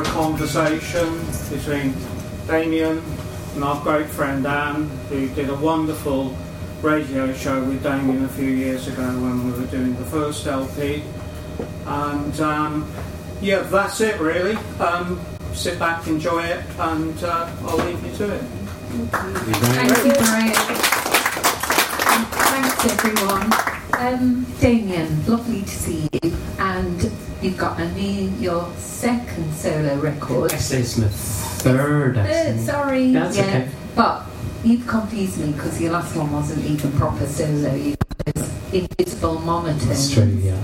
a conversation between Damian and our great friend Anne, who did a wonderful radio show with Damian a few years ago when we were doing the first LP. And um, yeah, that's it really. Um, sit back, enjoy it, and uh, I'll leave you to it. Thank you, Brian. Thanks, everyone. Um, Damian, lovely to see you. You've got a new, your second solo record. Actually, it's my third. Uh, Actually. sorry, That's yeah. okay. But you've confused me because your last one wasn't even proper solo. You was invisible monitor. That's true. Yeah.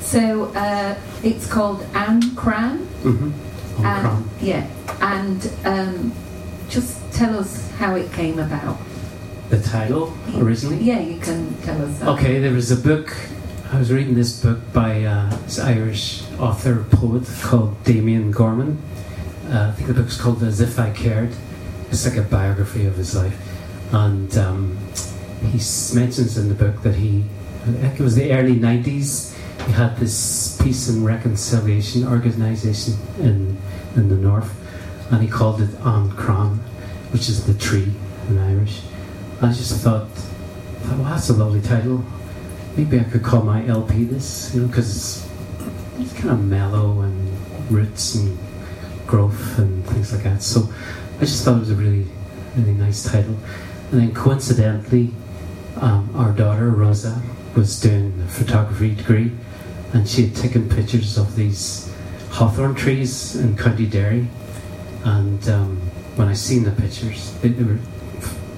So uh, it's called An Crann. Mm-hmm. And, Cron. Yeah, and um, just tell us how it came about. The title originally. Yeah, you can tell us that. Okay, there was a book. I was reading this book by uh, this Irish author poet called Damian Gorman. Uh, I think the book's called As If I Cared. It's like a biography of his life, and um, he mentions in the book that he, I think it was the early '90s. He had this peace and reconciliation organisation in in the north, and he called it An Crann, which is the tree in Irish. I just thought, well, that's a lovely title. Maybe I could call my LP this, you know, because it's, kind of mellow and roots and growth and things like that. So I just thought it was a really, really nice title. And then coincidentally, um, our daughter Rosa was doing a photography degree, and she had taken pictures of these hawthorn trees in County Derry. And um, when I seen the pictures, they, they were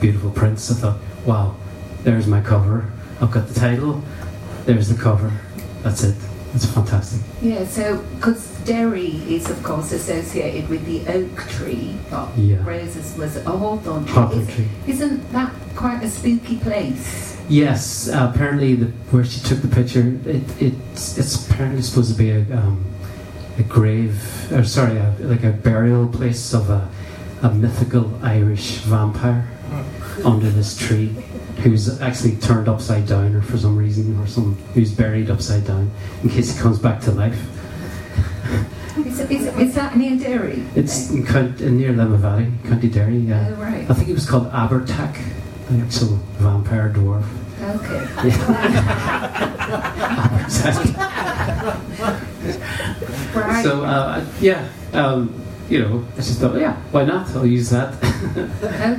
beautiful prints. I thought, wow, there's my cover. I've got the title. There's the cover. That's it. It's fantastic. Yeah, so because Derry is of course associated with the oak tree, but Yeah. Roses was a hawthorn tree. Hawthorn Is- tree. Isn't that quite a spooky place? Yes, uh, apparently the, where she took the picture, it, it's it's apparently supposed to be a um, a grave, or sorry, a, like a burial place of a, a mythical Irish vampire under this tree, who's actually turned upside down, or for some reason, or some who's buried upside down in case he comes back to life. Is, is, is that near Derry? It's in, Count, in near Limavady, County Derry. Yeah, Oh, right. I think it was called Abhartach, the actual vampire dwarf. Okay. Right. So uh, yeah, um, you know, I just thought, yeah, why not? I'll use that.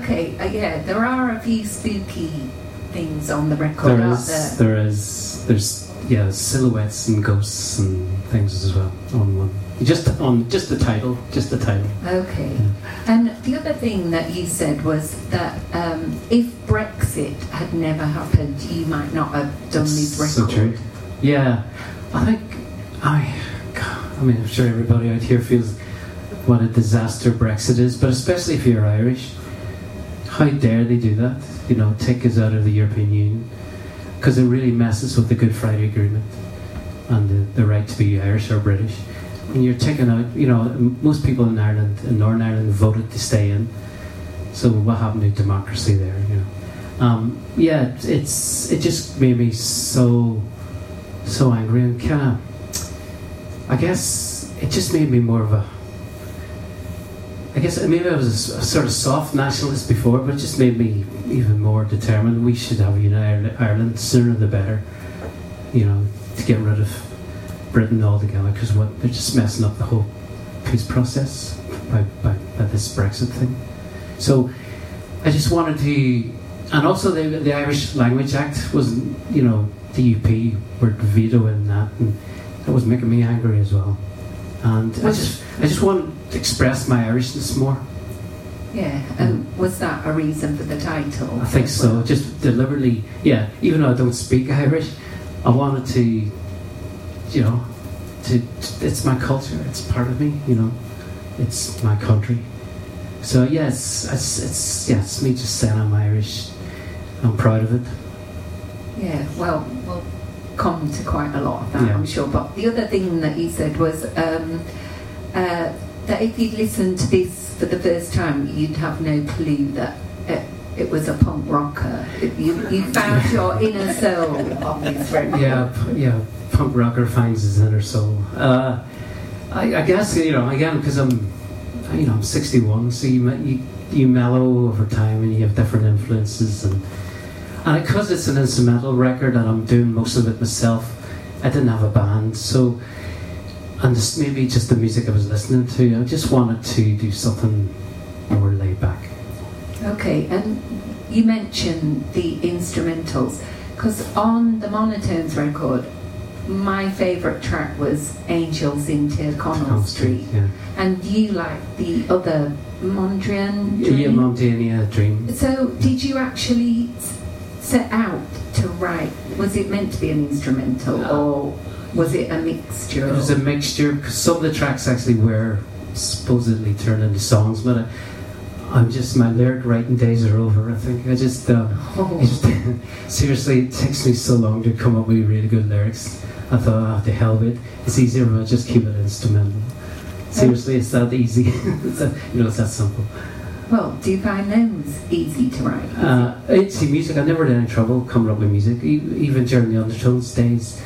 Okay, uh, yeah, there are a few spooky things on the record, there is, there? there is, there's yeah, silhouettes and ghosts and things as well on one. Just on just the title, just the title. Okay. Yeah. And the other thing that you said was that um, if Brexit had never happened, you might not have done this So true. Yeah, I think I. God, I mean, I'm sure everybody out here feels what a disaster Brexit is, but especially if you're Irish, how dare they do that? You know, take us out of the European Union because it really messes with the Good Friday Agreement and the, the right to be Irish or British. And you're taking out, you know, most people in Ireland, in Northern Ireland, voted to stay in. So what happened to democracy there? You know, um, yeah, it's- it just made me so so angry and kind of. I guess it just made me more of a. I guess maybe I was a, sort of soft nationalist before, but it just made me even more determined. We should have a united Ireland sooner the better. You know, to get rid of Britain altogether because what they're just messing up the whole peace process by, by, by this Brexit thing. So I just wanted to, and also the, the Irish Language Act was, you know, the DUP were vetoing that, and that was making me angry as well. And I just, I just wanted express my Irishness more. Yeah, and was that a reason for the title? I think so. Just deliberately, yeah. Even though I don't speak Irish, I wanted to, you know, to. It's my culture. It's part of me. You know, it's my country. So yeah, it's it's, it's me just saying I'm Irish. I'm proud of it. Yeah, well, we'll come to quite a lot of that, Yeah. I'm sure. But the other thing that you said was um, uh, that if you'd listened to this for the first time, you'd have no clue that it, it was a punk rocker. You, you found your inner soul on this record. Yeah, yeah. Punk rocker finds his inner soul. Uh, I, I guess you know again because I'm you know I'm 61, so you, you you mellow over time and you have different influences and and because it's an instrumental record and I'm doing most of it myself, I didn't have a band, so and just maybe just the music I was listening to, I just wanted to do something more laid back. Okay, and you mentioned the instrumentals because on the Monotones record, my favourite track was Angels in Tyrconnell Street, yeah. and you like the other Mondrian. Yeah, Dream? Montania Dream. So, did you actually set out to write? Was it meant to be an instrumental, or was it a mixture? It was a mixture because some of the tracks actually were supposedly turned into songs, but I, I'm just my lyric writing days are over. I think I just uh, Oh. Seriously, it takes me so long to come up with really good lyrics. I thought, oh, the hell with it. It's easier if I just keep it instrumental. Seriously, it's that easy. it's that, you know, it's that simple. Well, do you find those easy to write? Uh, it's music. I never had any trouble coming up with music. E- even during the Undertones days,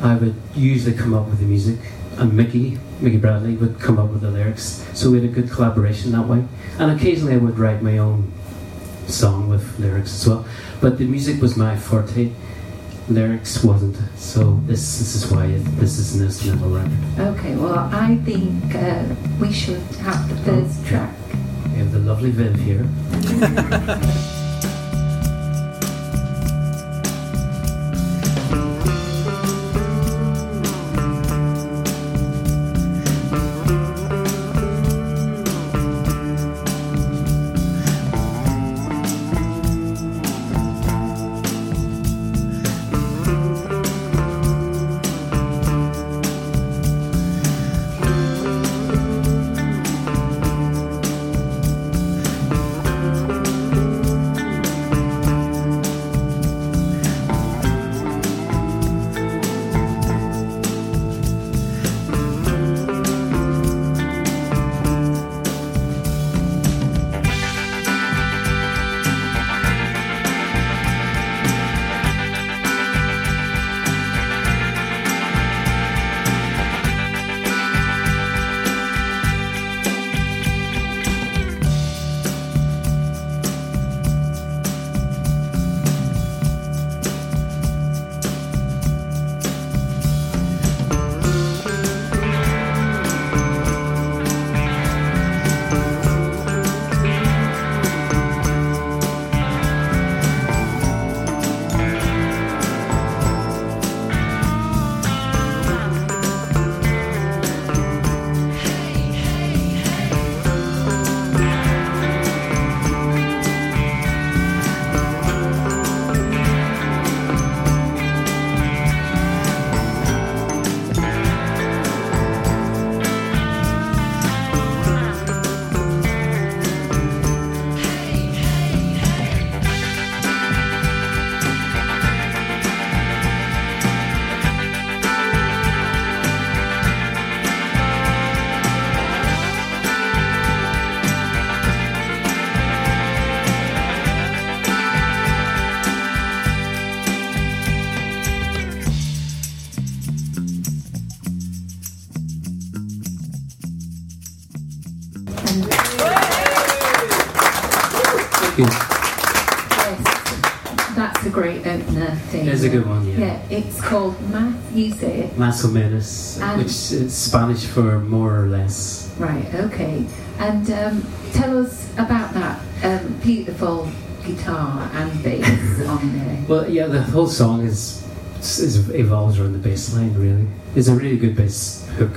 I would usually come up with the music, and Mickey, Mickey Bradley, would come up with the lyrics. So we had a good collaboration that way. And occasionally, I would write my own song with lyrics as well. But the music was my forte. Lyrics wasn't. So this this is why it, this is an instrumental record. Okay, well, I think uh, we should have the first track. We have the lovely Viv here. called Math. Más o menos, And- which is Spanish for more or less. Right. Okay. And um, tell us about that um, beautiful guitar and bass on there. Well, yeah, the whole song is is evolves around the bass line. Really, it's a really good bass hook.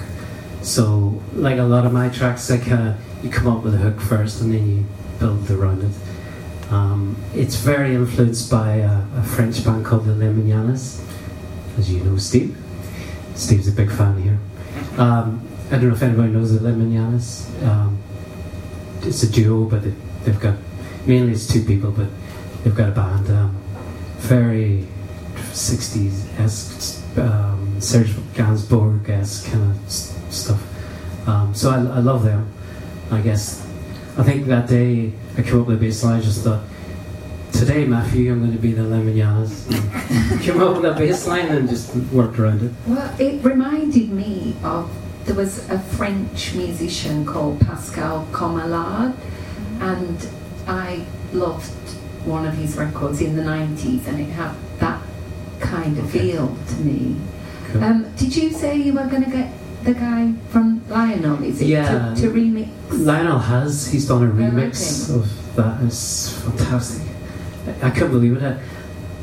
So, like a lot of my tracks, I kind of you come up with a hook first, and then you build around it. Um, it's very influenced by a, a French band called the Limiñanas, as you know, Steve. Steve's a big fan here. Um, I don't know if anybody knows the Limiñanas. Um, it's a duo, but they, they've got mainly it's two people, but they've got a band. Um, very 60s esque, um, Serge Gainsbourg esque kind of stuff. Um, so I, I love them. I guess I think that day I came up with a bass line. Just thought, today Matthew, I'm going to be the Limiñanas. came up with a bass line and just worked around it. Well, it reminded me of there was a French musician called Pascal Comelade, and I loved one of his records in the 90s, and it had that kind of Okay. feel to me. Cool. Um, did you say you were going to get the guy from Lionel, is it? Yeah. To, to remix? Lionel has. He's done a Oh, remix of that. It's fantastic. I, couldn't believe it. It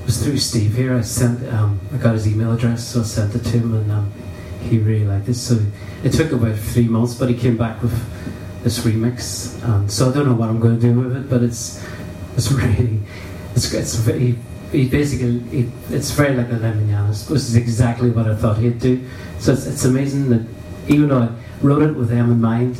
was through Steve here. I sent. Um, I got his email address, so I sent it to him, and um, he really liked it. So it took about three months, but he came back with this remix. So I don't know what I'm going to do with it, but it's it's really it's it's very. He basically, he, it's very like the Limiñanas, which is exactly what I thought he'd do. So it's, it's amazing that even though I wrote it with them in mind,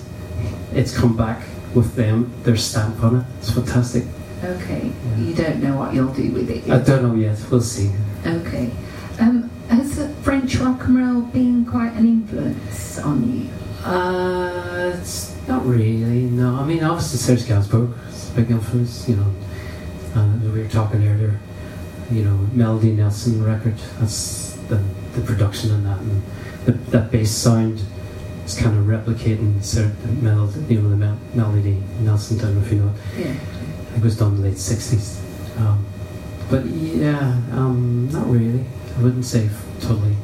it's come back with them, their stamp on it. It's fantastic. Okay. Yeah. You don't know what you'll do with it. I don't know yet. We'll see. Okay. Um, has French rock and roll been quite an influence on you? Uh, it's not really. No, I mean obviously Serge Gainsbourg is a big influence. You know, uh, we were talking earlier. You know, Melody Nelson record. That's the the production in that and the, that bass sound is kind of replicating Ser- Melody. You know, the Melody Nelson. Don't know if you know. Yeah. It was done in the late 60s. Um, but yeah, um, not really. I wouldn't say f- totally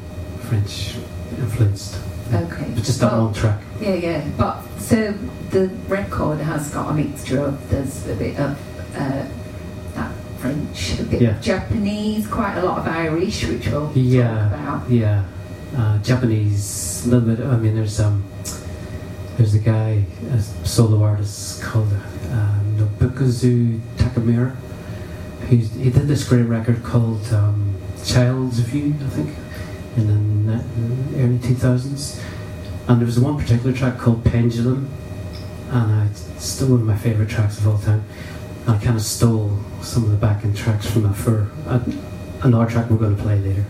French influenced. Okay. But just that Well, one track. Yeah, yeah. But so the record has got a mixture of there's a bit of uh, that French, a bit Yeah. of Japanese, quite a lot of Irish, which we'll Yeah. talk about. Yeah, uh, Japanese, a little bit. I mean, there's um, there's a guy, a solo artist called uh, Nobukazu Takemura. He did this great record called um, Child's View, I think, in the early 2000s. And there was one particular track called Pendulum, and it's still one of my favourite tracks of all time. I kind of stole some of the backing tracks from that for a, another track we're going to play later.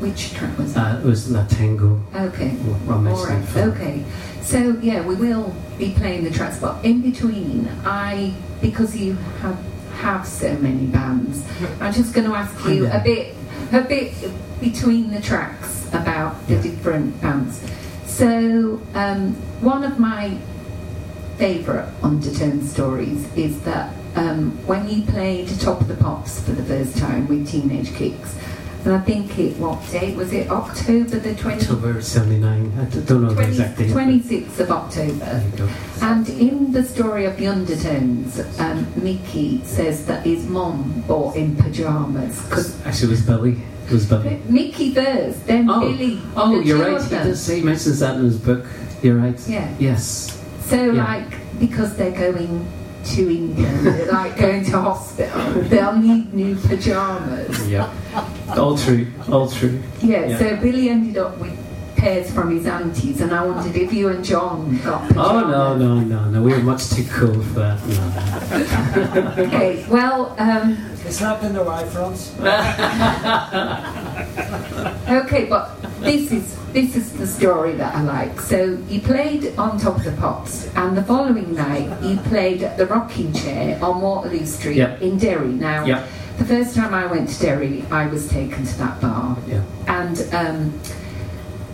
Which track was that? Uh, it was La Tango. Okay. What All makes right. it fun. Okay. So yeah, we will be playing the tracks, but in between, I because you have have so many bands, I'm just going to ask you Yeah. a bit a bit between the tracks about the Yeah. different bands. So um, one of my favourite undertone stories is that um, when you played Top of the Pops for the first time with Teenage Kicks, and I think it what date was it? October the 20, October 79. I don't know the exact date. 26th of October. There you go. And in the story of the Undertones, um, Mickey says that his mom bought him pajamas. Because Actually, it was Billy. It was Billy. Mickey first, then Oh. Billy. Oh, the you're right. He, does say, he mentions that in his book. You're right. Yeah. Yes. So, Yeah. like, because they're going to England, like going to hospital, they'll need new pajamas. Yeah. All true. All true. Yeah, Yeah. so Billy ended up with pairs from his aunties, and I wondered if you and John got pajamas. Oh no no no no! We were much too cool for that. No. Okay, well, um, It's not been the right France. Okay, but this is this is the story that I like. So he played on Top of the Pops, and the following night he played at the Rocking Chair on Waterloo Street in Derry. Now, the first time I went to Derry, I was taken to that bar, Yeah. and um,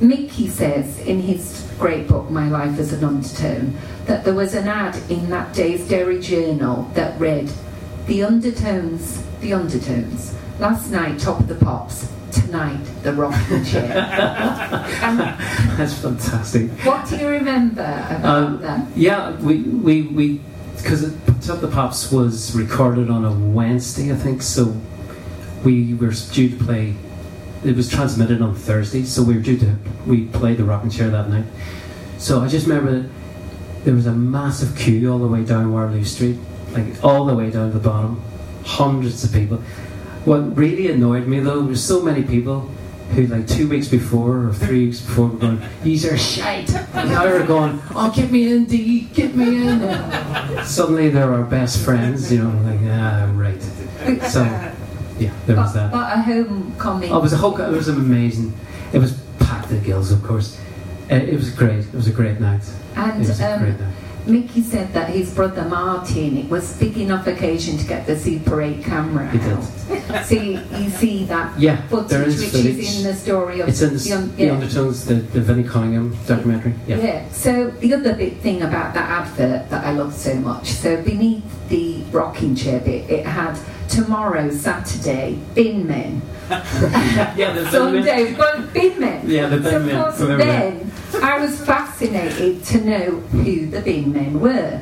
Mickey says in his great book My Life as an Undertone that there was an ad in that day's Derry Journal that read, "The undertones, the undertones. Last night, Top of the Pops." Tonight, the rocking chair. and That's fantastic. what do you remember about Um, that? Yeah, we we we because Top the Pops was recorded on a Wednesday, I think. So we were due to play. It was transmitted on Thursday, so we were due to we played the rocking chair that night. So I just remember that there was a massive queue all the way down Waterloo Street, like all the way down to the bottom, hundreds of people. What really annoyed me though was so many people who like two weeks before or three weeks before were going, "These are shite." And now we're going, "Oh, get me in, D, get me in." Suddenly they're our best friends, you know, like ah, right. So yeah, there was that. but a homecoming. Oh, it was a whole. It was amazing. It was packed to the gills, of course. Uh, It was great. It was a great night. and It was a um, great night. Mickey said that his brother Martin, it was big enough occasion to get the Super 8 camera He did. out. so you, see that Yeah, footage, there is which footage. is in the story of It's in the, s- young- the undertones, the, the Vinnie Cunningham documentary. Yeah. Yeah. So the other big thing about that advert that I loved so much, so beneath the rocking chair bit, it had tomorrow, Saturday, bin men. Yeah, the Sunday, but bin men. Yeah, the bin so men, Of course, then I was fascinated to know who the bin men were.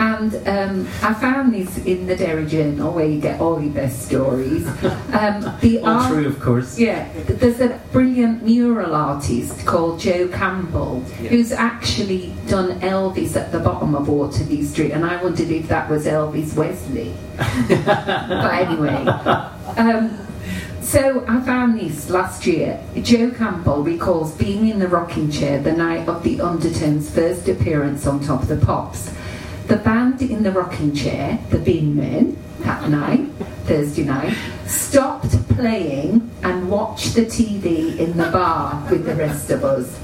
And um, I found this in the Derry Journal, where you get all your best stories. Um, the All art- true, of course. yeah, there's a brilliant mural artist called Joe Campbell who's actually done Elvis at the bottom of Waterloo Street, and I wondered if that was Elvis Wesley. but anyway, um, so I found this last year. Joe Campbell recalls being in the rocking chair the night of the Undertones' first appearance on Top of the Pops. The band in the rocking chair, the Bin Men, that night, Thursday night, stopped playing and watched the TV in the bar with the rest of us.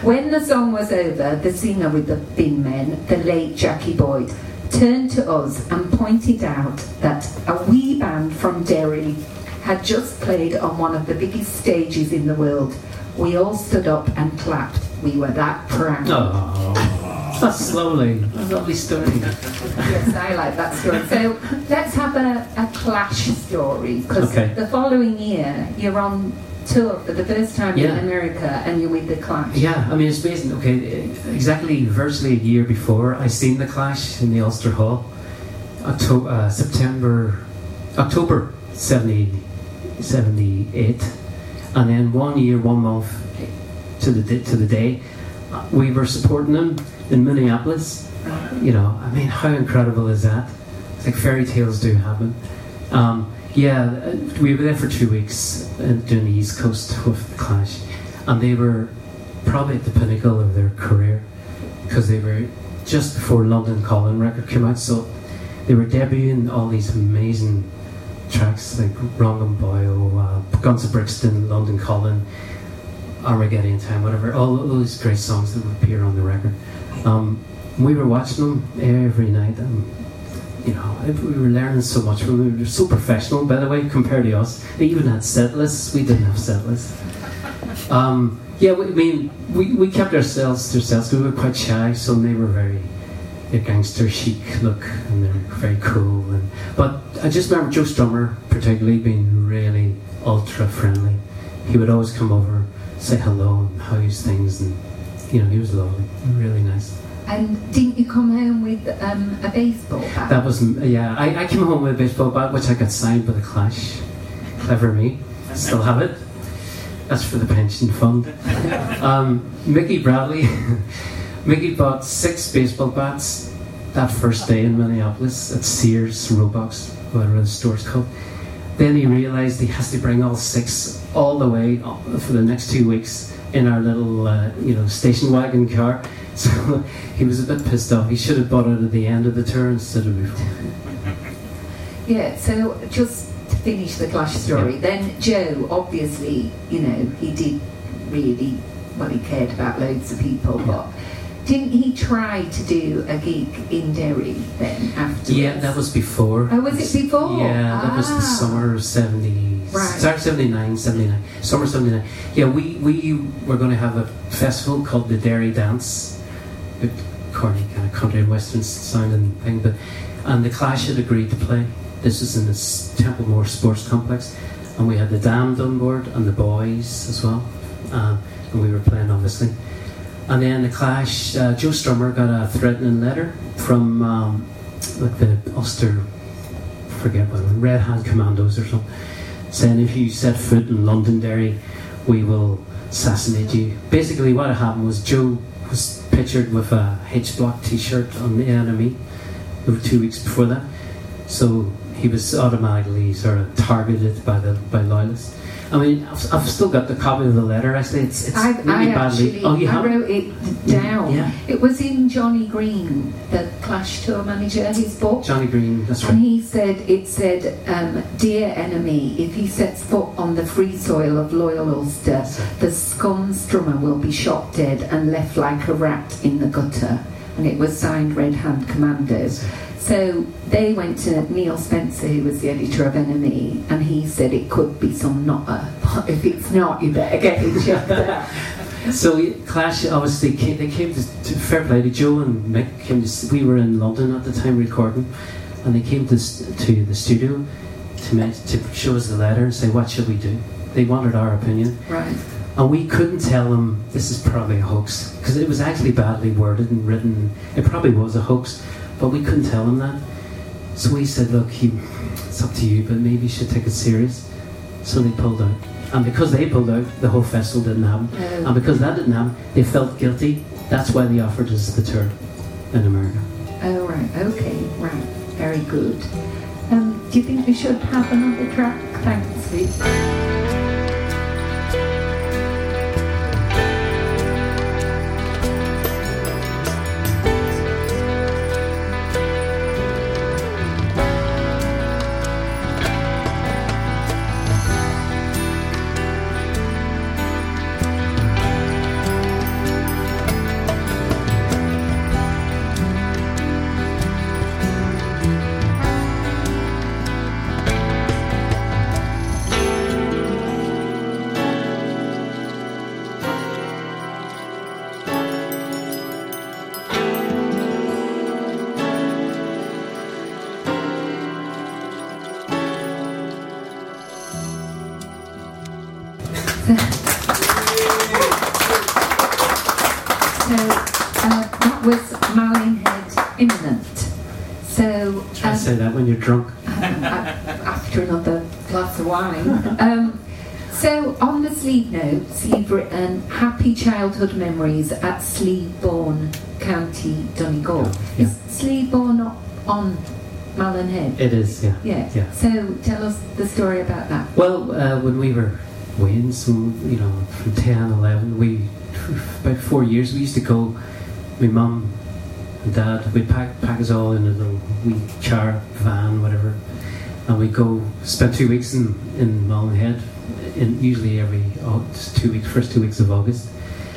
When the song was over, the singer with the Bin Men, the late Jackie Boyd, turned to us and pointed out that a wee band from Derry had just played on one of the biggest stages in the world. We all stood up and clapped. We were that proud. Oh, that's lovely. A lovely story. Yes, I like that story. So let's have a, a clash story because Okay. the following year you're on tour for the first time Yeah. in America and you're with the Clash. Yeah, I mean, it's amazing. Okay, exactly, virtually a year before, I seen the Clash in the Ulster Hall, October, uh, September, October 70, 78, and then one year, one month to the to the day, we were supporting them in Minneapolis. You know, I mean, how incredible is that? It's like fairy tales do happen. Um, yeah, we were there for two weeks doing the East Coast with the Clash, and they were probably at the pinnacle of their career because they were just before London Calling record came out, so they were debuting all these amazing tracks like Wrong Boyo, uh, Guns of Brixton, London Calling, Armageddon Time, whatever, all those great songs that would appear on the record. Um, we were watching them every night, and you know, we were learning so much. We were so professional, by the way, compared to us. They even had set lists. We didn't have set lists. Um, yeah, we, I mean, we, we kept ourselves to ourselves. We were quite shy, so they were very a gangster chic look, and they were very cool. And but I just remember Joe Strummer, particularly, being really ultra friendly. He would always come over, say hello, and how's things, and you know, he was lovely, really nice. And didn't you come home with um, a baseball bat? That was yeah. I, I came home with a baseball bat, which I got signed by the Clash. Clever me. Still have it. That's for the pension fund. Um, Mickey Bradley. Mickey bought six baseball bats that first day in Minneapolis at Sears Roebuck's, whatever the store's called. Then he realised he has to bring all six all the way for the next two weeks in our little, uh, you know, station wagon car. So he was a bit pissed off. He should have bought it at the end of the tour instead of before. Yeah, so just to finish the Clash story, then Joe, obviously, you know, he did really, well, he cared about loads of people, but didn't he try to do a gig in Derry then afterwards? Yeah, that was before. Oh, was it before? Yeah, that was the Ah. summer of 70. Right. Sorry, 79, 79. Summer 79. Yeah, we, we were going to have a festival called the Derry Dance. A corny kind of country western sounding thing, but and the Clash had agreed to play. This was in the Templemore Sports Complex, and we had the Damned on board and the Boys as well, um, and we were playing obviously. And then the Clash, uh, Joe Strummer got a threatening letter from um, like the Ulster, forget what, Red Hand Commandos or something, saying if you set foot in Londonderry, we will assassinate you. Basically, what happened was Joe was pictured with a H Block T-shirt on the NME two weeks before that, so he was automatically sort of targeted by the by loyalists. I mean, I've, I've still got the copy of the letter. Actually, it's it's I, really I badly. actually, oh, you I have? wrote it down. Yeah. It was in Johnny Green, the Clash tour manager, his book. Johnny Green. That's right. And he said, it said, um, Dear NME, if he sets foot on the free soil of loyal Ulster, the scum strummer will be shot dead and left like a rat in the gutter. and it was signed Red Hand Commando. So they went to Neil Spencer, who was the editor of NME, and he said it could be some nutter, but if it's not, you better get it checked. So Clash obviously came, they came to, to fair play to Joe and Mick came to, we were in London at the time recording and they came to, to the studio to, to show us the letter and say what should we do they wanted our opinion Right. and we couldn't tell them this is probably a hoax because it was actually badly worded and written it probably was a hoax but we couldn't tell them that so we said look you, it's up to you but maybe you should take it serious so they pulled out and because they pulled out the whole festival didn't happen Oh. and because that didn't happen, they felt guilty. That's why they offered us the tour in America. Oh, right, okay, right, very good. Um, do you think we should have another track? Thanks, Vic. So uh, that was Malin Head Imminent. So Try um, to say that when you're drunk. after another glass of wine. Um, so on the sleeve notes, you've written "Happy childhood memories at Sleeborn, County Donegal." Yeah. Is Sleeborn not on Malin Head? It is, yeah. Yeah. Yeah. So tell us the story about that. Well, uh, when we were some, you know, from 10, 11, we, about four years, we used to go, my mum and dad, we'd pack, pack us all in a little wee char, van, whatever, and we'd go spend two weeks in, in Malin Head, in usually every just two weeks, first two weeks of August.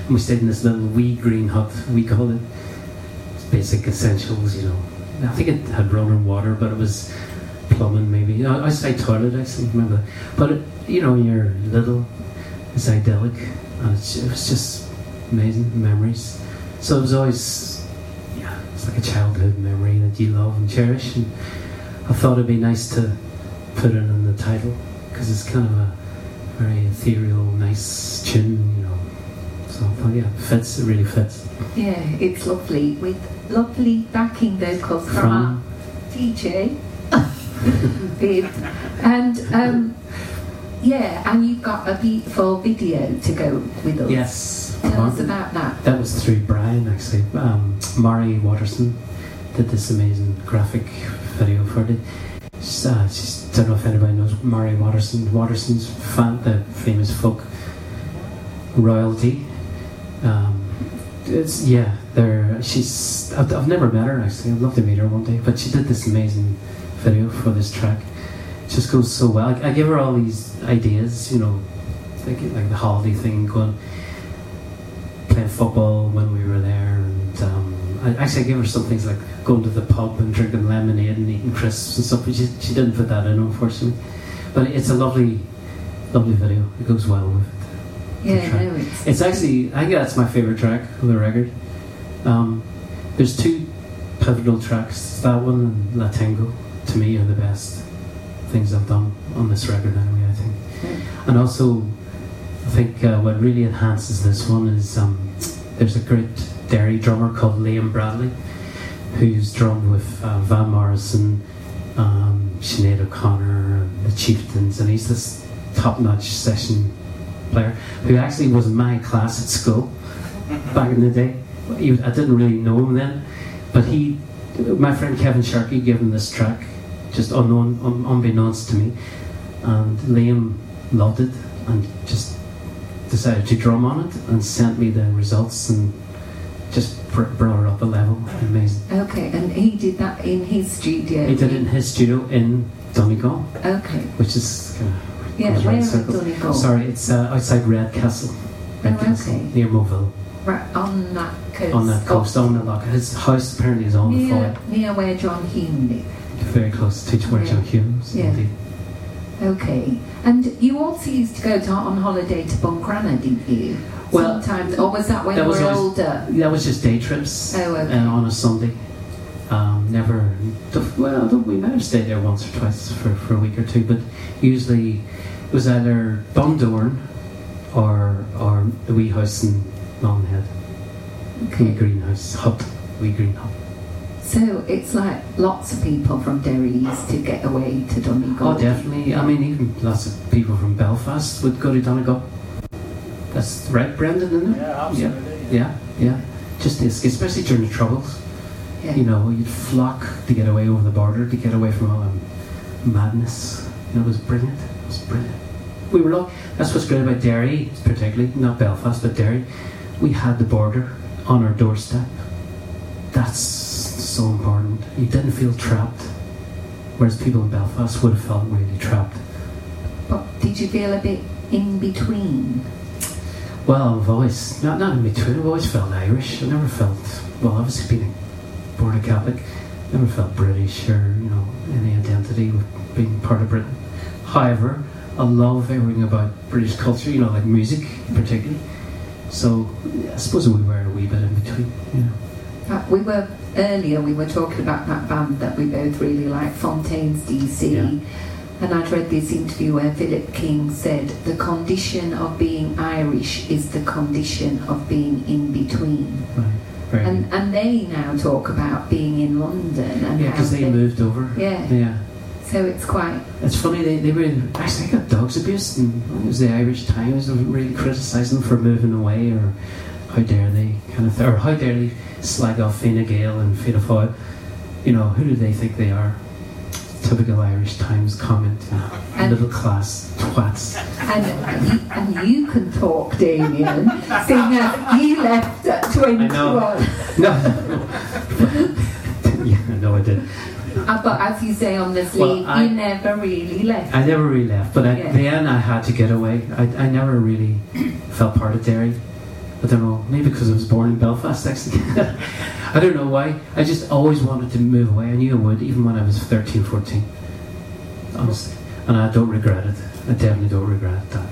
And we stayed in this little wee green hut, we called it. Basic essentials, you know. I think it had running water, but it was plumbing maybe. I, I say toilet, actually, remember. But, you know, when you're little, it's idyllic, and it's, it was just amazing memories. So it was always, yeah, it's like a childhood memory that you love and cherish. And I thought it'd be nice to put it in the title because it's kind of a very ethereal, nice tune, you know. So I thought, yeah, it fits. It really fits. Yeah, it's lovely with lovely backing vocals from, From our DJ, And um, yeah, and you've got a beautiful video to go with us. yes, Tell us about that. That was through Brian, actually. Um, Marry Waterson did this amazing graphic video for it. Uh, she's, don't know if anybody knows Marry Waterson. Waterson's fan, the famous folk royalty. Um, it's yeah, they're she's. I've, I've never met her actually. I'd love to meet her one day. But she did this amazing video for this track. It just goes so well. I, I give her all these ideas, you know, like like the holiday thing going playing football when we were there, and um, I actually I gave her some things like going to the pub and drinking lemonade and eating crisps and stuff. But she, she didn't put that in, unfortunately. But it's a lovely, lovely video. It goes well with it. Yeah, no, it's It's actually I think that's my favorite track of the record. Um, there's two pivotal tracks. That one and La Tango to me are the best things I've done on this record. Anyway, I think. And also, I think uh, what really enhances this one is um, there's a great Derry drummer called Liam Bradley, who's drummed with uh, Van Morrison, um, Sinead O'Connor, and the Chieftains, and he's this top-notch session player who actually was in my class at school back in the day. I didn't really know him then, but he, my friend Kevin Sharkey, gave him this track, just unknown, un, unbeknownst to me, and Liam loved it and just decided to drum on it and sent me the results and just br- brought it up a level. Amazing. okay, and he did that in his studio. He did it in his studio in Donegal, Okay, which is kind of yeah, goes where in. Donegal? Sorry, it's uh, outside Redcastle. Oh, Redcastle, okay. near Moville. right on that coast. on that coast, on the loch. His house apparently is on the near, near where John Hume lived. Very close to. John Humes. Yeah. indeed. Okay. And you also used to go to, on holiday to Buncrana, didn't you? Well, Sometimes. Or was that when that you was were always- older? That was just day trips Oh, okay. uh, on a Sunday. Um, never, well, we might have stayed there once or twice for, for a week or two, but usually it was either Bundoran or or the wee house in wee Okay. greenhouse hut, wee green hut. So it's like lots of people from Derry used to get away to Donegal. Oh, definitely. I mean, even lots of people from Belfast would go to Donegal. That's right, Brendan, isn't it? Yeah, absolutely. Yeah, yeah. Just this, especially during the Troubles. Yeah. You know, you'd flock to get away over the border, to get away from all the madness. You know, it was brilliant. It was brilliant. We were lucky. That's what's great about Derry, particularly, not Belfast, but Derry. We had the border on our doorstep. That's so important. You didn't feel trapped. Whereas people in Belfast would have felt really trapped. But did you feel a bit in between? Well, I've always, not, not in between, I've always felt Irish. I never felt, well, obviously being born a Catholic, never felt British or, you know, any identity with being part of Britain. However, I love everything about British culture, you know, like music particularly. So I suppose we were a wee bit in between, you know. Uh, we were earlier. We were talking about that band that we both really like, Fontaines DC. Yeah. And I'd read this interview where Philip King said the condition of being Irish is the condition of being in between. Right. And and they now talk about being in London and yeah, because they moved over. Yeah. Yeah. So it's quite It's funny, they, they were actually got dogs abused, and it was the Irish Times really criticising them for moving away, or how dare they kind of, or how dare they slag off Fine Gael and Fianna Fáil. You know, who do they think they are? Typical Irish Times comment, you know, And- middle class twats. and you, and you can talk, Damian, seeing as you left at twenty know. one. No, yeah, no, I did. Uh, but as you say on the Well, sleeve, I- you never really left. I never really left, but I, Yeah. then I had to get away. I, I never really felt part of Derry. I don't know, maybe because I was born in Belfast, actually. I don't know why. I just always wanted to move away. I knew I would, even when I was 13, 14. Honestly. And I don't regret it. I definitely don't regret that.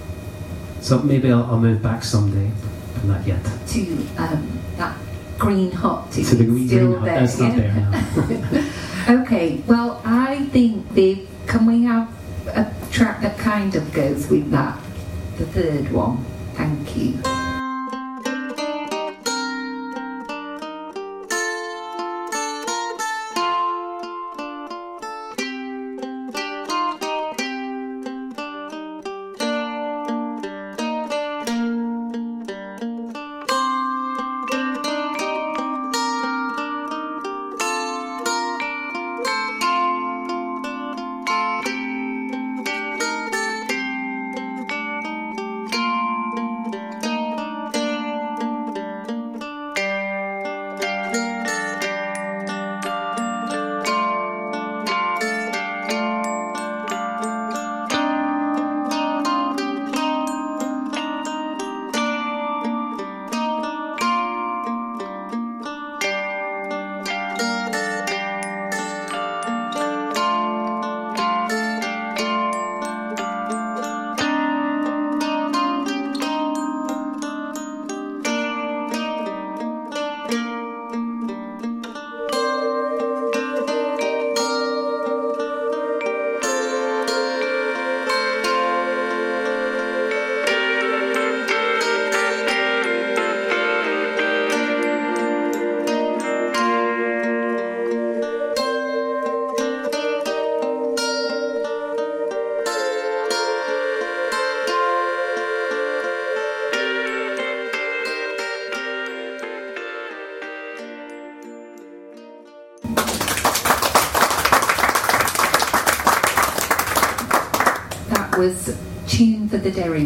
So maybe I'll, I'll move back someday, but not yet. to um, that green hut. Is to the green still green hut. there? That's not there now. Okay, well, I think, Viv, can we have a track that kind of goes with that? The third one. Thank you.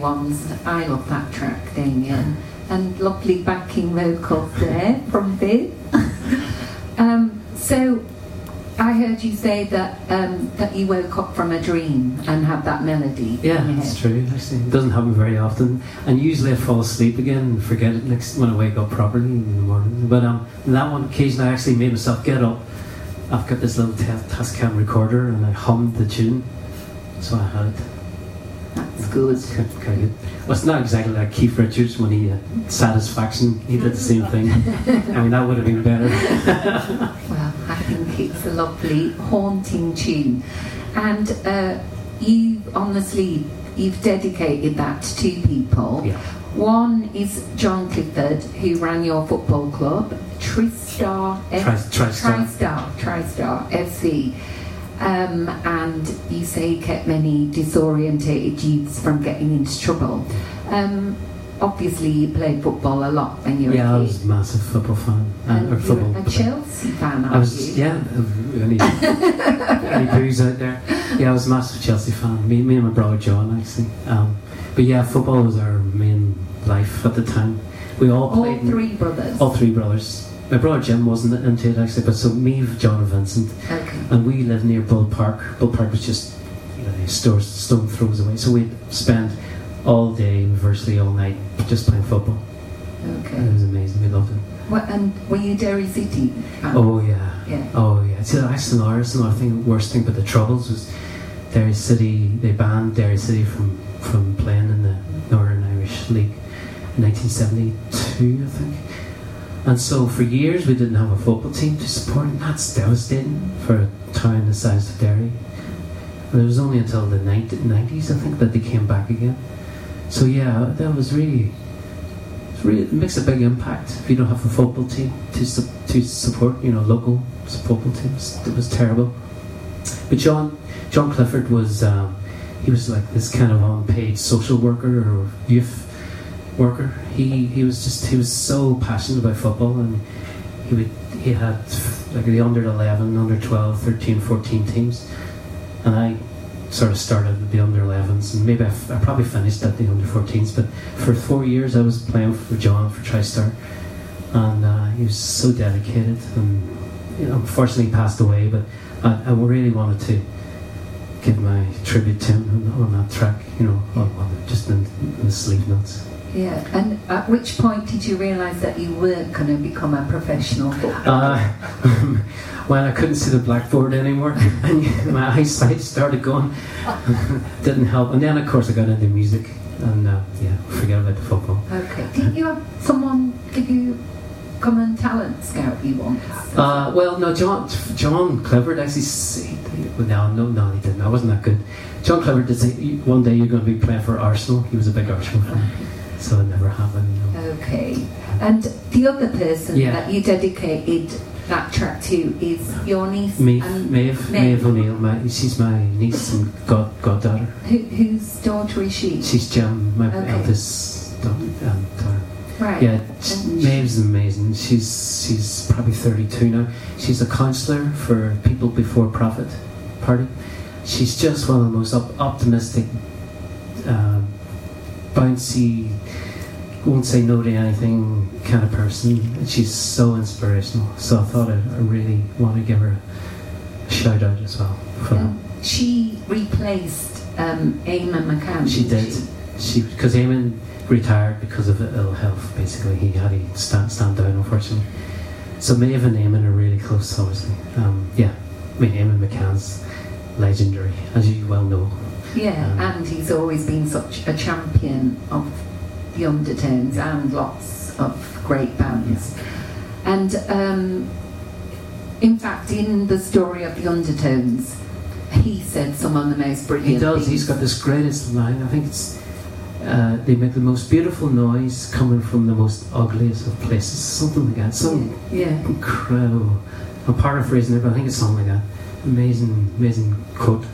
Ones. I love that track, Damian. And lovely backing vocals there from Viv. um, so I heard you say that um, that you woke up from a dream and had that melody. Yeah, that's true. Actually, it doesn't happen very often, and usually I fall asleep again and forget it next when I wake up properly in the morning. But um, that one occasionally I actually made myself get up. I've got this little ta- Tascam recorder, and I hummed the tune, so I had it. Good. It's kind of. Well, it's not exactly like Keith Richards when he uh, Satisfaction. He did the same thing. I mean, that would have been better. Well, I think it's a lovely, haunting tune. And uh, you, honestly you've dedicated that to two people. Yeah. One is John Clifford, who ran your football club, Tristar, F- Tri- TriStar. TriStar, TriStar FC. Um, and you say kept many disorientated youths from getting into trouble. Um, obviously, you played football a lot when you were Yeah, I was a massive football fan. Uh, And football. a Chelsea fan, I was, you? yeah, any, any booze out there. Yeah, I was a massive Chelsea fan. Me, me and my brother John, actually. Um, but yeah, football was our main life at the time. We all All played. in- three brothers. all three brothers. My brother Jim wasn't into it actually, but so me, John, and Vincent, Okay. and we lived near Bull Park. Bull Park was just you know, a store, stone throws away. So we'd spend all day, virtually all night, just playing football. Okay. It was amazing. We loved it. Well, and were you Derry City? Oh yeah. Yeah. Oh yeah. See, actually, that's another thing. Worst thing, but the troubles was Derry City. They banned Derry City from from playing in the Northern Irish League in 1972, I think. And so for years we didn't have a football team to support, and that's devastating for a town the size of Derry. And it was only until the 90 90s, I think, that they came back again. So yeah, that was really. Really it makes a big impact if you don't have a football team to su- to support, you know, local football teams. It was terrible. But John John Clifford was um, he was like this kind of unpaid social worker or youth worker. He he was just he was so passionate about football and he would he had like the under 11, under 12, 13, 14 teams. And I sort of started with the under 11s and maybe I, f- I probably finished at the under 14s but for four years I was playing for John for TriStar and uh, he was so dedicated and you know, unfortunately he passed away but I, I really wanted to give my tribute to him on, that track you know on, just in the sleeve notes Yeah. And at which point did you realise that you weren't going to become a professional footballer? Uh, when I couldn't see the blackboard anymore, and my eyesight started going, didn't help. And then, of course, I got into music, and uh, yeah, forget about the football. okay. Didn't you have someone give you come and talent scout you once? Uh, well, no, John John Clifford actually no, no, no, he didn't. I wasn't that good. John Clifford did say one day you're going to be playing for Arsenal. He was a big Arsenal fan, so it never happened. Know. Okay. And the other person Yeah. that you dedicated that track to is your niece. Maeve, and Maeve, Maeve. Maeve O'Neill. My, she's my niece and god goddaughter. Who, whose daughter is she? She's Jim, my Okay. eldest daughter. Um, daughter. right. Yeah, And Maeve's amazing. She's she's probably 32 now. She's a counsellor for People Before Profit Party. She's just one of the most op- optimistic, um, bouncy, won't say no to anything kind of person. And she's so inspirational. So I thought I, I really want to give her a shout out as well for that. She replaced um, Eamonn McCann. She did. She because Eamonn retired because of ill health. Basically, he had to stand stand down, unfortunately. So Maeve and Eamonn are really close, obviously. Um, yeah, I mean Eamonn McCann's legendary, as you well know. Yeah, Um, and he's always been such a champion of the undertones and lots of great bands. And um, in fact, in the story of the undertones, he said some of the most brilliant. He does. things. He's got this greatest line. I think it's. Uh, they make the most beautiful noise coming from the most ugliest of places. Something like that. Some Yeah. incredible. I'm paraphrasing it, but I think it's something like that. Amazing, amazing quote.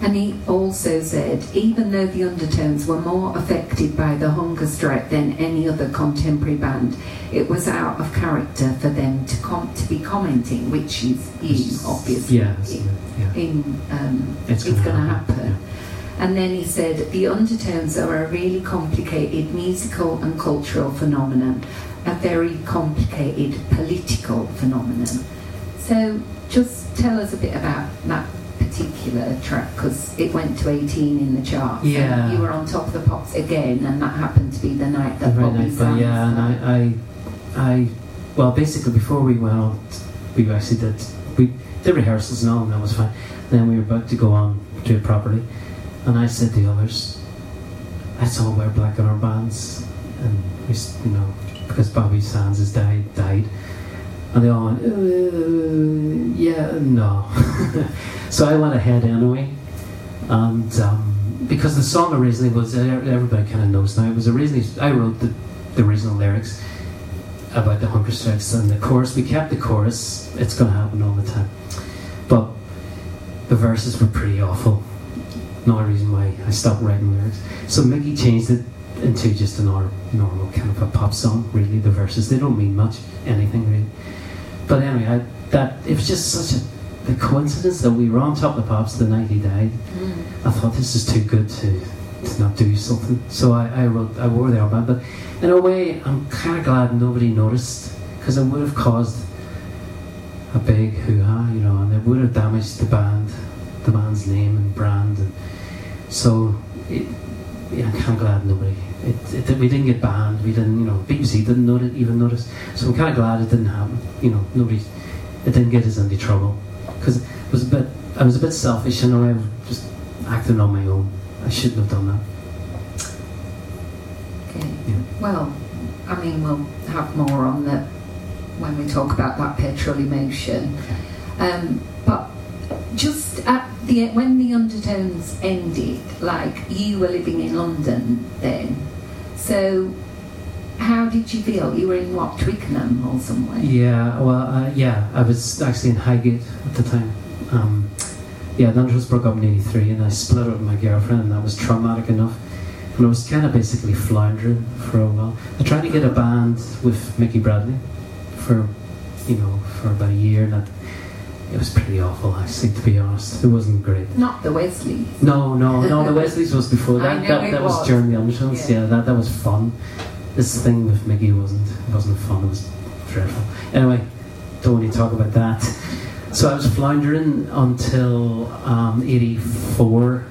And he also said, even though the Undertones were more affected by the hunger strike than any other contemporary band, it was out of character for them to com- to be commenting, which is you, obviously. Yeah, i- yeah. In, um, It's it's, going to happen, happen. And then he said, the undertones are a really complicated musical and cultural phenomenon, a very complicated political phenomenon. So just tell us a bit about that particular track because it went to 18 in the charts. and Yeah. you were on top of the pops again, and that happened to be the night that Very Bobby Sands. yeah, and I, I, I, well, basically before we went on, we actually did we did rehearsals and all, and that was fine. Then we were about to go on do it properly, and I said to the others, "Let's all wear black in our bands," and we, you know, because Bobby Sands has died, died, and they all went, uh, "Yeah, no." so I went ahead anyway, and. Um, because the song originally was uh, everybody kind of knows now. It was originally I wrote the, the original lyrics about the hunger strikes and the chorus. We kept the chorus. It's going to happen all the time, but the verses were pretty awful. Not a reason why I stopped writing lyrics. So Mickey changed it into just a nor- normal kind of a pop song. Really, the verses they don't mean much, anything really. But anyway, I, that it was just such a the coincidence that we were on top of the pops the night he died. Mm. I thought this is too good to, to not do something. So I, I wrote, I wore the armband. But in a way, I'm kind of glad nobody noticed because it would have caused a big hoo ha, you know, and it would have damaged the band, the band's name and brand. And so, it, yeah, I'm kind of glad nobody. It, it, we didn't get banned. We didn't, you know, BBC didn't notice, even notice. So I'm kind of glad it didn't happen. You know, nobody, it didn't get us into trouble because it was a bit. I was a bit selfish, and I was just acting on my own. I shouldn't have done that. Okay. Yeah. Well, I mean, we'll have more on that when we talk about that petrol emotion. Um, but just at the when the undertones ended, like you were living in London then, so how did you feel? You were in what Twickenham or somewhere? Yeah, well, uh, yeah, I was actually in Highgate at the time. Um, yeah, the just broke up in '83, and I split up with my girlfriend, and that was traumatic enough. And I was kind of basically floundering for a while. I tried to get a band with Mickey Bradley for, you know, for about a year, and that it was pretty awful, actually, to be honest. It wasn't great. Not the Wesley. No, no, no. The Wesleys was before that. that that was. was. during the undertones. Yeah. Yeah. that that was fun. This thing with Mickey wasn't wasn't fun. It was dreadful. Anyway, don't want to talk about that. So I was floundering until um, '84.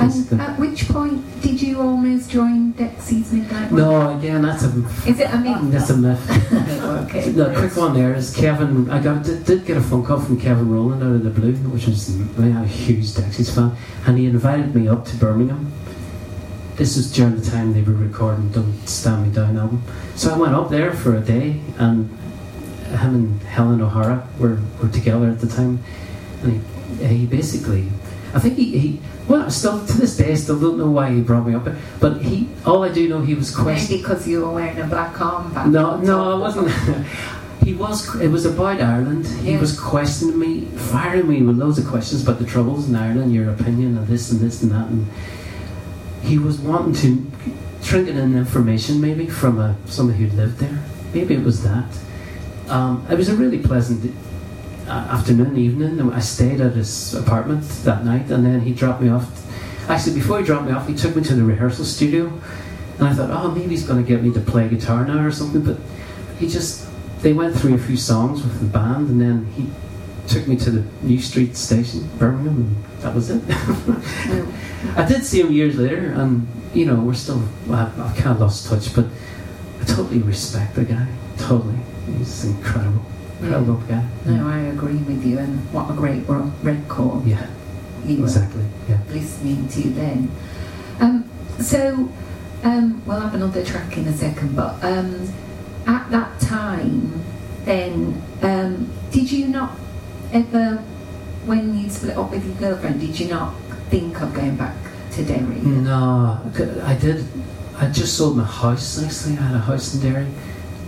And at which point did you almost join Dexy's Midnight? No, again, that's a Is it a myth? Mm, that's a myth. okay. The quick one there is Kevin. I got did, did get a phone call from Kevin Rowland out of the blue, which was I I'm a huge Dexys fan, and he invited me up to Birmingham. This was during the time they were recording "Don't Stand Me Down" album, so I went up there for a day, and him and Helen O'Hara were, were together at the time, and he, he basically, I think he, he well, still to this day, I still don't know why he brought me up but he, all I do know, he was questioning. Maybe because you were wearing a black armband. No, no, I wasn't. he was. It was about Ireland. He Yeah. was questioning me, firing me with loads of questions about the troubles in Ireland, your opinion of this and this and that, and he was wanting to drinking in information maybe from a somebody who lived there. Maybe it was that. Um, it was a really pleasant uh, afternoon, evening. I stayed at his apartment that night, and then he dropped me off. Actually, before he dropped me off, he took me to the rehearsal studio, and I thought, oh, maybe he's going to get me to play guitar now or something. But he just they went through a few songs with the band, and then he took me to the New Street station, Birmingham, and that was it. I did see him years later, and you know we're still. Well, I've kind of lost touch, but I totally respect the guy. Totally, he's incredible, incredible guy. No, I agree with you, and what a great record Yeah, you exactly. Yeah. listening to you then. Um, so, um, we'll have another track in a second, but um, at that time, then, um, did you not ever, when you split up with your girlfriend, did you not think of going back to Derry? No, I did. I just sold my house. Actually, I had a house in Derry.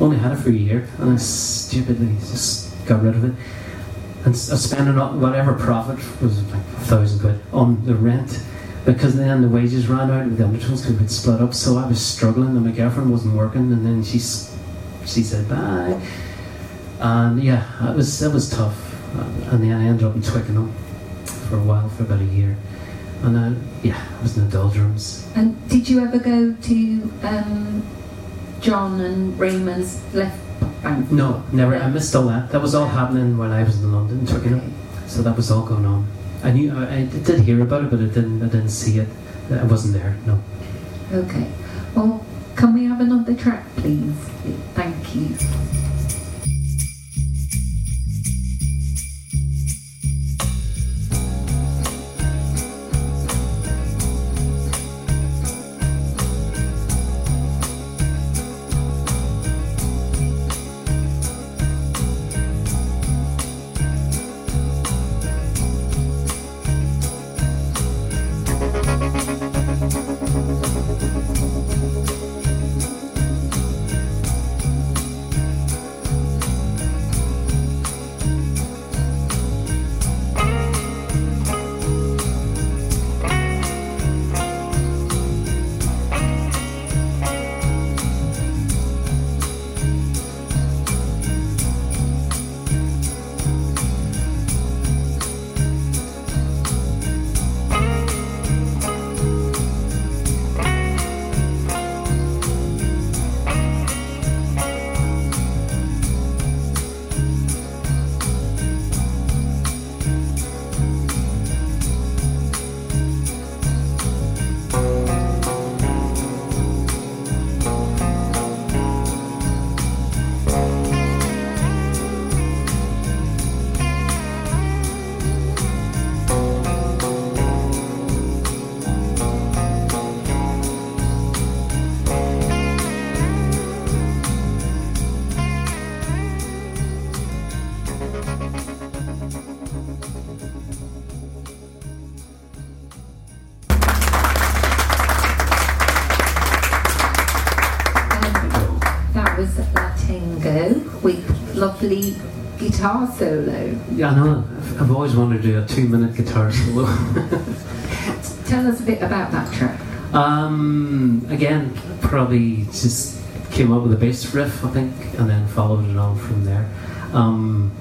Only had it for a year, and I stupidly just got rid of it. And I spent whatever profit was like a thousand quid on the rent, because then the wages ran out and the undertones could be split up. So I was struggling, and my girlfriend wasn't working, and then she she said bye. And yeah, it was it was tough. And then I ended up in Twickenham for a while, for about a year. And uh, yeah, I was in the doldrums. And did you ever go to um, John and Raymond's left Thank No, never. I missed all that. That was all happening while I was in London, Twickenham. Okay. So that was all going on. I knew I, I did hear about it, but I didn't. I didn't see it. I wasn't there. No. Okay. Well, can we have another track, please? Thank you. Lovely guitar solo. Yeah, I know. I've- always wanted to do a two-minute guitar solo. Tell us a bit about that track. um, again, probably just came up with a bass riff, I think, and then followed it on from there. Um,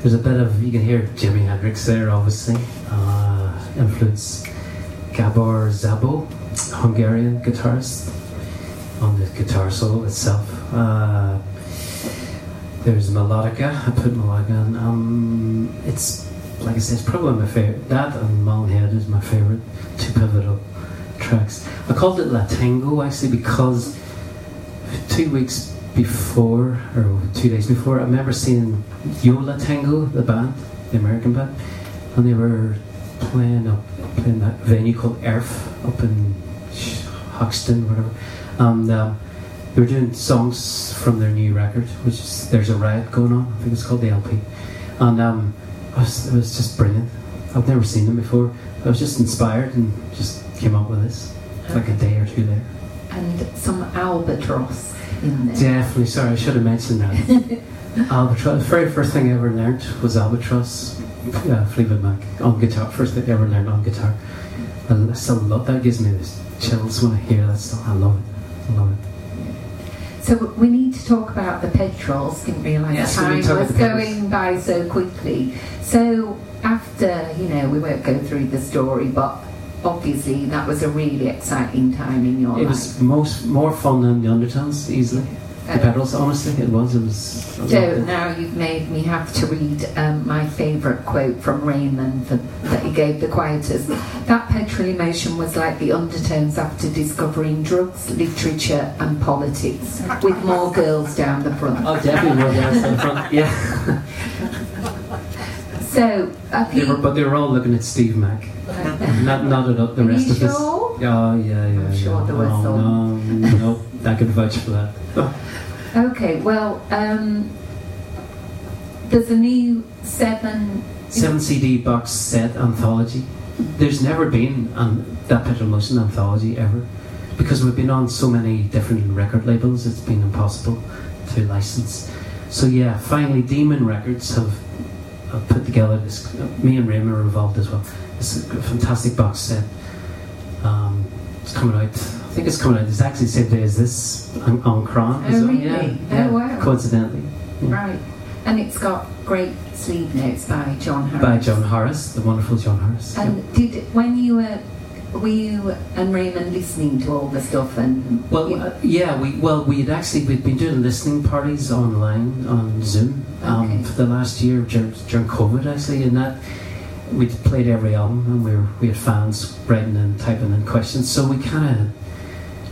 there's a bit of you can hear Jimi Hendrix there, obviously. Uh, influence Gabor Szabo, Hungarian guitarist, on the guitar solo itself. Uh, there's melodica. I put melodica in. Um, it's like I said, it's probably my favorite. That and Malin Head is my favorite two pivotal tracks. I called it Latango actually because two weeks before, or two days before, I remember seeing Yo La Tengo, the band, the American band, and they were playing up playing that venue called Erf up in Hoxton, whatever. And um, they were doing songs from their new record, which is There's a Riot Going On. I think it's called the LP. And um, it, was, it was just brilliant. I've never seen them before. I was just inspired and just came up with this like a day or two later. And some albatross in there. Definitely, sorry, I should have mentioned that. albatross. The very first thing I ever learned was albatross, uh, Fleetwood Mac on guitar. First thing I ever learned on guitar. I still love that. Gives me this chills when I hear that stuff. I love it. I love it. So we need to talk about the petrols. Didn't realise Yes, time was about the petrols. going by so quickly. So after, you know, we won't go through the story, but obviously that was a really exciting time in your It life. It was most more fun than the Undertones, easily. The Uh, pedals, honestly, it was. It was. So now you've made me have to read um, my favourite quote from Raymond that, that he gave the Quietus. That petrol emotion was like the undertones after discovering drugs, literature, and politics, with more girls down the front. Oh, definitely more dance in front. Yeah, So, they were, but they were all looking at Steve Mack, not not at the rest of us. Oh Yeah, yeah, yeah. I'm yeah. sure there was oh, some. No, no, I could vouch for that. Okay, well, um, there's a new seven. Seven CD box set anthology. There's never been an, that Petrol Motion anthology ever, because we've been on so many different record labels. It's been impossible to license. So yeah, finally, Demon Records have, have put together this. Me and Raymond are involved as well. It's a fantastic box set. Um, it's coming out. I think it's coming out. It's actually the same day as this on, An Crann. Oh, really? Yeah, Oh, yeah, wow. Coincidentally. Yeah. Right. And it's got great sleeve notes by John Harris. By John Harris, the wonderful John Harris. And did when you were were you and Raymond listening to all the stuff and Well, you- uh, yeah, we well we'd actually we'd been doing listening parties online on Zoom um, Okay. for the last year during, during COVID actually, and that we played every album and we were, we had fans writing and typing in questions, so we kind of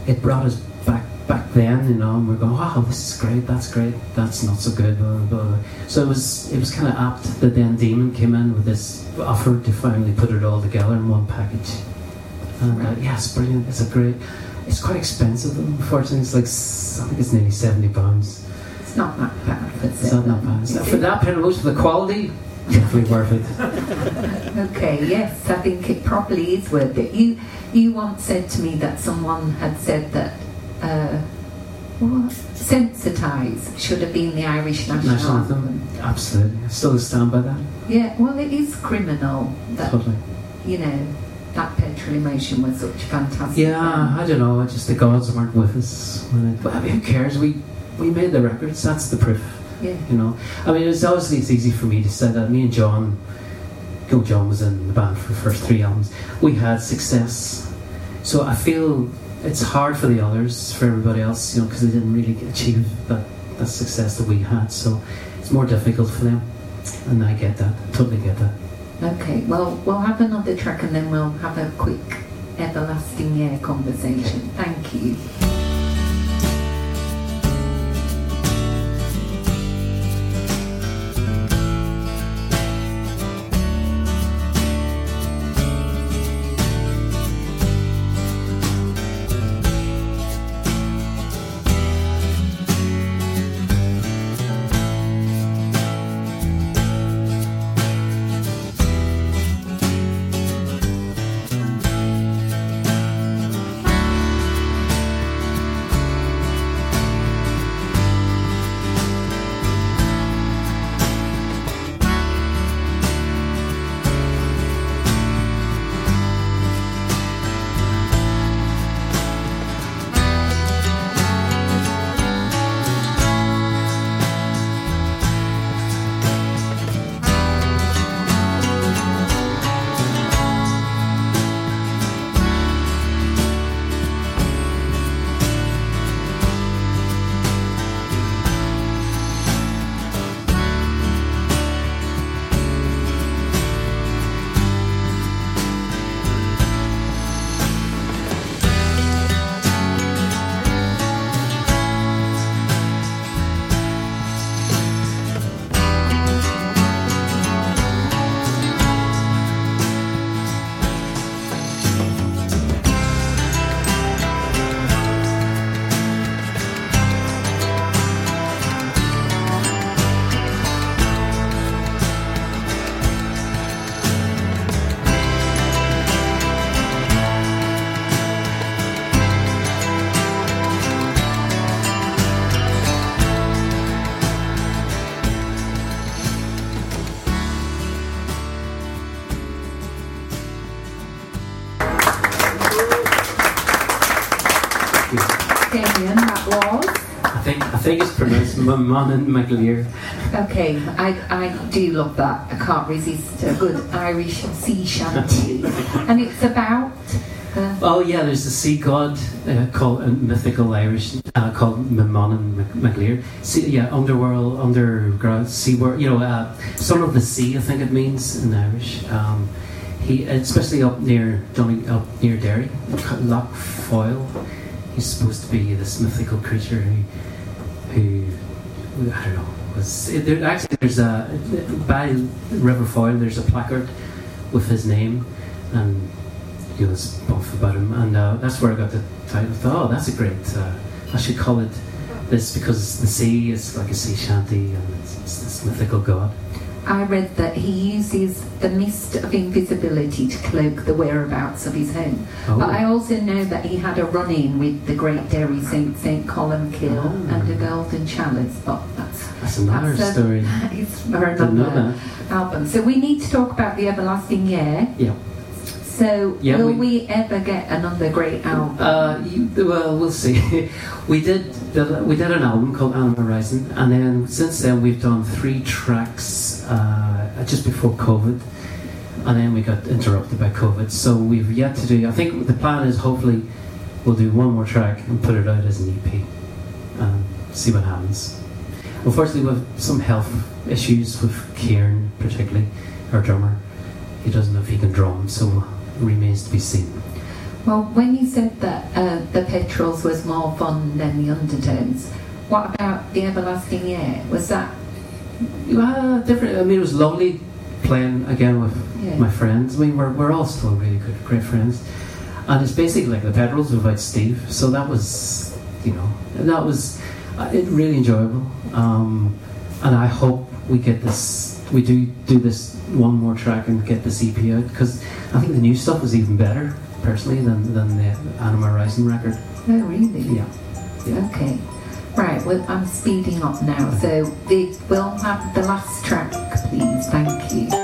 it brought us back back then, you know, and we're going, wow, this is great, that's great, that's not so good, blah blah. blah. So it was it was kind of apt that then Demon came in with this offer to finally put it all together in one package. And uh, Right. yeah, it's brilliant. It's a great. It's quite expensive, unfortunately. It's like I think it's nearly seventy pounds. it's not that bad It's not that bad. Is For that most for the quality, definitely worth it. Okay, yes, I think it probably is worth it. You you once said to me that someone had said that uh, what? Sensitize should have been the Irish national, National anthem. anthem. Absolutely, I still stand by that. Yeah, well, it is criminal that Totally. you know that petrol emotion was such a fantastic. Yeah, band. I don't know. I just the gods weren't with us. When it, I mean, who cares? We we made the records. That's the proof. yeah. You know. I mean, it's obviously it's easy for me to say that. Me and John, Go John was in the band for the first three albums. We had success, so I feel it's hard for the others, for everybody else, you know, because they didn't really achieve that that success that we had. So it's more difficult for them, and I get that. Totally get that. Okay, well, we'll have another track and then we'll have a quick everlasting yeah conversation. Thank you. And Mac Lir. Okay, I, I do love that. I can't resist a good Irish sea shanty. and it's about. Uh, Oh yeah, there's a sea god uh, called a mythical Irish uh, called Mamon Mac- MacLear. Sea, yeah, underworld, underground, sea world. You know, uh, son of the sea. I think it means in Irish. Um, he, especially up near Donny, up near Derry, Lough Foyle. He's supposed to be this mythical creature who I don't know. Was there, actually there's a by River Foyle. There's a placard with his name and you know, this buff about him, and uh, that's where I got the title. I thought, oh, that's a great. Uh, I should call it this because the sea is like a sea shanty, and it's, it's this mythical god. I read that he uses the mist of invisibility to cloak the whereabouts of his home. Oh, But I also know that he had a run in with the great Derry Saint St. Columcille Ah. and a Golden Chalice, but that's, that's another that's a- story. is for Didn't another album. So we need to talk about the Everlasting Year. Yeah. So Yeah, will we- we, ever get another great album? Uh, you, well, we'll see. we did we did an album called Anima Rising, and then since then we've done three tracks uh, just before COVID. and then we got interrupted by COVID. So we've yet to do. I think the plan is hopefully we'll do one more track and put it out as an EP and see what happens. Unfortunately, have some health issues with Kieran, particularly our drummer. He doesn't know if he can drum, so remains to be seen. Well, when you said that uh, the Petrols was more fun than the Undertones, what about the Everlasting Yeah? Was that Well, different. I mean, it was lovely playing again with Yeah. my friends. I mean, we're, we're all still really good, great friends. And it's basically like the Petrols without Steve. So that was, you know, that was uh, it really enjoyable. Um, and I hope we get this, we do do this one more track and get this EP out because I think the new stuff was even better, personally, than, than the Anima Rising record. Oh, really? Yeah. Yeah. Okay. Right, well, I'm speeding up now, so the, we'll have the last track, please. Thank you.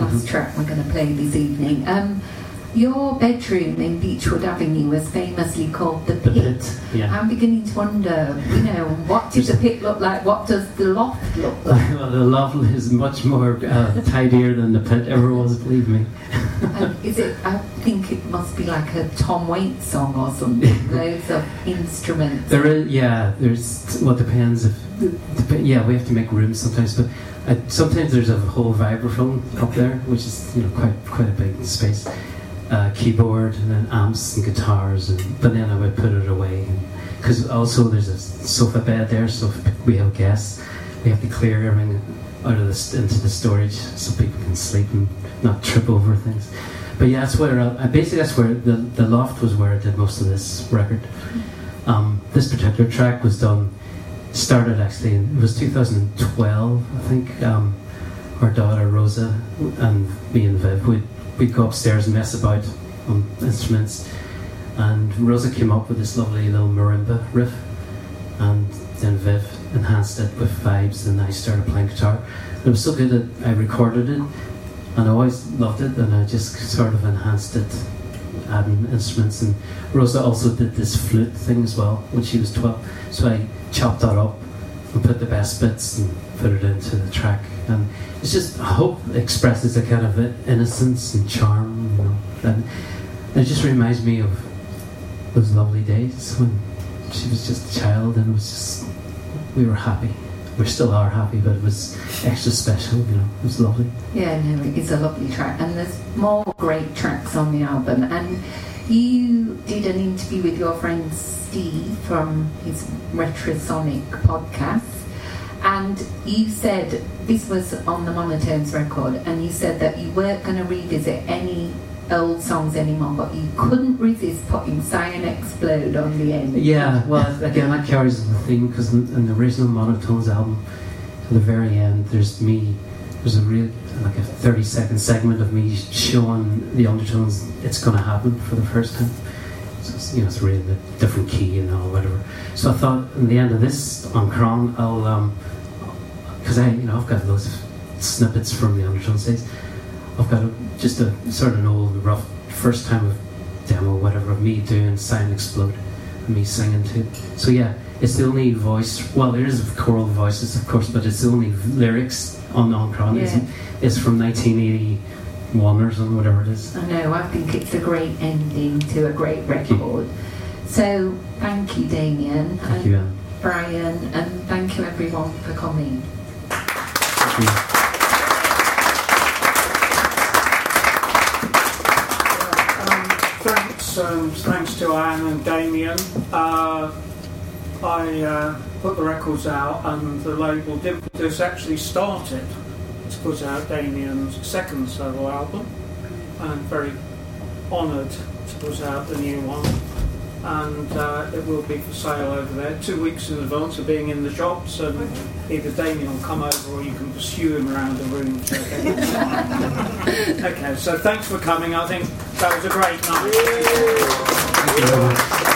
Last track we're going to play this evening. Um, your bedroom in Beechwood Avenue was famously called the The Pit. Pit, yeah. I'm beginning to wonder, you know, what does the pit look like? What does the loft look like? well, the loft is much more uh, tidier than the pit ever was, believe me. Um, is it? I think it must be like a Tom Waits song or something. Loads of instruments. There is, yeah, there's, well, depends if, yeah, we have to make room sometimes, but sometimes there's a whole vibraphone up there, which is, you know, quite, quite a big space. Uh, keyboard and then amps and guitars, and, but then I would put it away. Because also there's a sofa bed there, so if we have guests, we have to clear everything out of this into the storage so people can sleep and not trip over things. But yeah, that's where I, basically that's where the the loft was where I did most of this record. Um, this particular track was done, started actually, it was 2012, I think. Um, our daughter Rosa and me and Viv, we'd, we'd go upstairs and mess about on instruments. And Rosa came up with this lovely little marimba riff, and then Viv enhanced it with vibes, and I started playing guitar. It was so good that I recorded it, and I always loved it, and I just sort of enhanced it, adding instruments. And Rosa also did this flute thing as well when she was 12, so I chopped that up and put the best bits and put it into the track. And it's just, I hope expresses a kind of innocence and charm, you know. And it just reminds me of those lovely days when she was just a child and it was just, we were happy. We still are happy, but it was extra special, you know. It was lovely. Yeah, no, it is a lovely track, and there's more great tracks on the album. And you did an interview with your friend Steve from his Retrosonic podcast, and you said this was on the Monotones record, and you said that you weren't going to revisit any old songs anymore, but you couldn't resist putting Cyan Explode on the end. Yeah, well, again, that carries the theme because in, in the original Monotones album, to the very end, there's me. There's a real like a 30 second segment of me showing the undertones. It's going to happen for the first time. So it's, you know, it's really a different key and all whatever. So I thought, in the end of this An Crann, I'll um, because I, you know, I've got loads of snippets from the undertones days. I've got a, just a sort of an old rough first time of demo, whatever, of me doing Sound Explode me singing too. So yeah, it's the only voice. Well, there is choral voices, of course, but it's the only lyrics on An Crann. Yeah. It's, it's from 1981 or something, whatever it is. I know, I think it's a great ending to a great record. So, thank you, Damian, Thank and you, Anne. Brian, and thank you everyone for coming. Thank you. Um, thanks, um, thanks to Anne and Damian. Uh, I uh, put the records out, and the label Dimpetus actually started to put out Damian's second solo album, and very honoured to put out the new one. And uh, it will be for sale over there two weeks in advance of being in the shops. And either Damian will come over, or you can pursue him around the room. Okay, so thanks for coming. I think that was a great night.